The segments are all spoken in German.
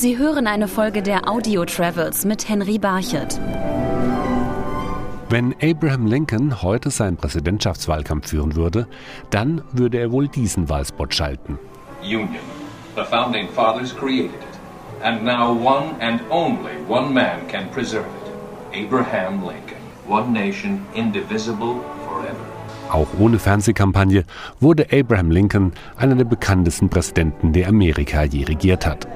Sie hören eine Folge der Audio Travels mit Henry Barchet. Wenn Abraham Lincoln heute seinen Präsidentschaftswahlkampf führen würde, dann würde er wohl diesen Wahlspot schalten. Union. The founding fathers created it. And now one and only one man can preserve it. Abraham Lincoln. One nation, indivisible forever. Auch ohne Fernsehkampagne wurde Abraham Lincoln einer der bekanntesten Präsidenten, der Amerika je regiert hat.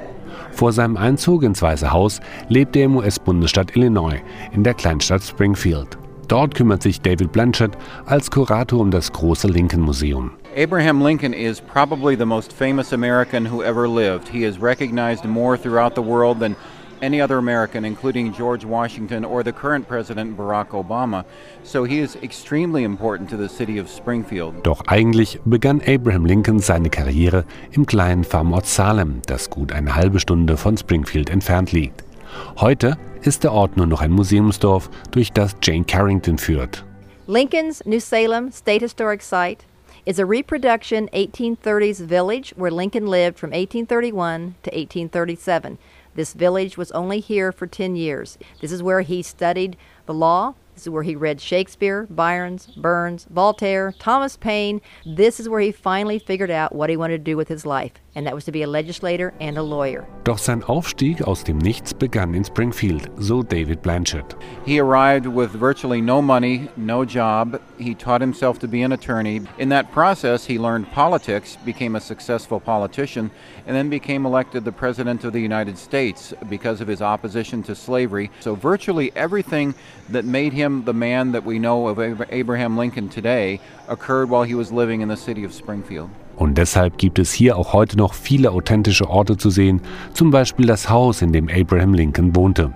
Vor seinem Einzug ins Weiße Haus lebte er im US-Bundesstaat Illinois in der Kleinstadt Springfield. Dort kümmert sich David Blanchett als Kurator um das große Lincoln Museum. Abraham Lincoln is probably the most famous American who ever lived. He is recognized more throughout the world than any other American, including George Washington or the current President Barack Obama. So he is extremely important to the city of Springfield. Doch eigentlich begann Abraham Lincoln seine Karriere im kleinen Farmort Salem, das gut eine halbe Stunde von Springfield entfernt liegt. Heute ist der Ort nur noch ein Museumsdorf, durch das Jane Carrington führt. Lincoln's New Salem State Historic Site is a reproduction 1830s village where Lincoln lived from 1831 to 1837. This village was only here for 10 years. This is where he studied the law. This is where he read Shakespeare, Byron's, Burns, Voltaire, Thomas Paine. This is where he finally figured out what he wanted to do with his life, and that was to be a legislator and a lawyer. Doch sein Aufstieg aus dem Nichts begann in Springfield, so David Blanchett. He arrived with virtually no money, no job. He taught himself to be an attorney. In that process, he learned politics, became a successful politician, and then became elected the President of the United States because of his opposition to slavery. So, virtually everything that made him the man that we know of Abraham Lincoln today occurred while he was living in the city of Springfield. Und deshalb gibt es hier auch heute noch viele authentische Orte zu sehen, zum Beispiel das Haus, in dem Abraham Lincoln wohnte.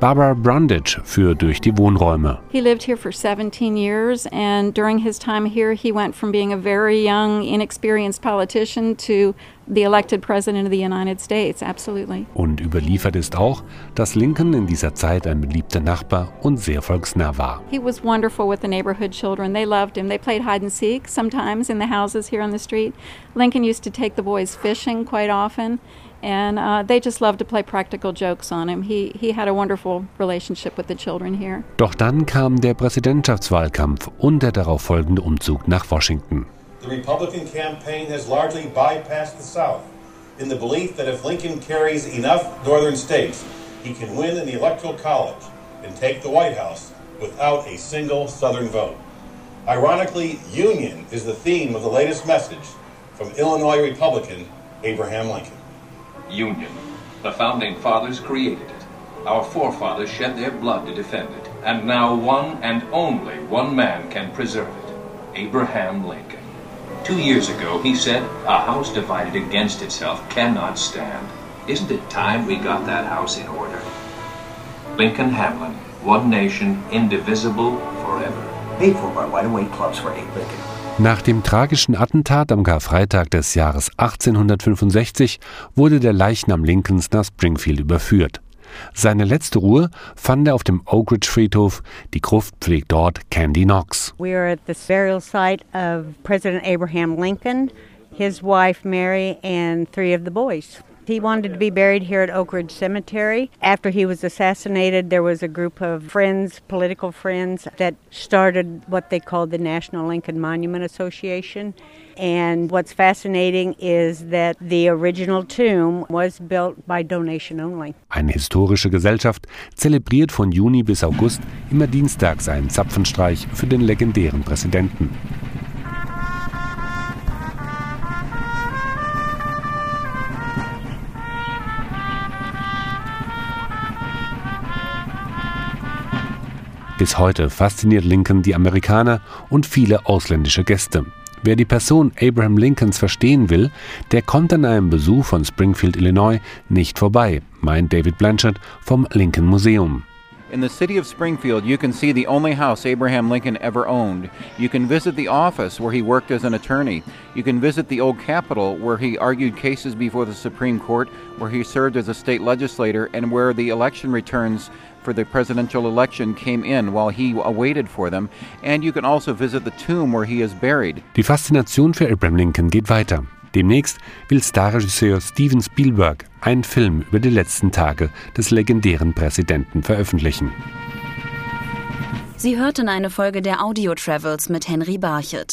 Barbara Brundage führt durch die Wohnräume. He lived here for 17 years and during his time here he went from being a very young inexperienced politician to the elected president of the United States, absolutely. Und überliefert ist auch, dass Lincoln in dieser Zeit ein beliebter Nachbar und sehr volksnah war. He was wonderful with the neighborhood children. They loved him. They played hide and seek sometimes in the houses here on the street. Lincoln used to take the boys fishing quite often. And uh, they just loved to play practical jokes on him. He, he had a wonderful relationship with the children here. Doch dann kam der Präsidentschaftswahlkampf und der darauf folgende Umzug nach Washington. The Republican campaign has largely bypassed the South in the belief that if Lincoln carries enough northern states, he can win in the Electoral College and take the White House without a single Southern vote. Ironically, union is the theme of the latest message from Illinois Republican Abraham Lincoln. Union. The founding fathers created it. Our forefathers shed their blood to defend it. And now one and only one man can preserve it Abraham Lincoln. Two years ago, he said, A house divided against itself cannot stand. Isn't it time we got that house in order? Lincoln Hamlin, one nation, indivisible forever. Paid for by wide awake clubs for Abe Lincoln. Nach dem tragischen Attentat am Karfreitag des Jahres 1865 wurde der Leichnam Lincolns nach Springfield überführt. Seine letzte Ruhe fand er auf dem Oak Ridge Friedhof. Die Gruft pflegt dort Candy Knox. We are at the burial site of President Abraham Lincoln, his wife Mary, and three of the boys. He wanted to be buried here at Oak Ridge Cemetery. After he was assassinated, there was a group of friends, political friends, that started what they called the National Lincoln Monument Association. And what's fascinating is that the original tomb was built by donation only. Eine historische Gesellschaft zelebriert von Juni bis August immer dienstags einen Zapfenstreich für den legendären Präsidenten. Bis heute fasziniert Lincoln die Amerikaner und viele ausländische Gäste. Wer die Person Abraham Lincolns verstehen will, der kommt an einem Besuch von Springfield, Illinois nicht vorbei, meint David Blanchard vom Lincoln Museum. In the city of Springfield, you can see the only house Abraham Lincoln ever owned. You can visit the office where he worked as an attorney. You can visit the old Capitol where he argued cases before the Supreme Court, where he served as a state legislator, and where the election returns for the presidential election came in while he waited for them. And you can also visit the tomb where he is buried. Die Faszination für Abraham Lincoln geht weiter. Demnächst will Starregisseur Steven Spielberg einen Film über die letzten Tage des legendären Präsidenten veröffentlichen. Sie hörten eine Folge der Audio Travels mit Henry Barchett.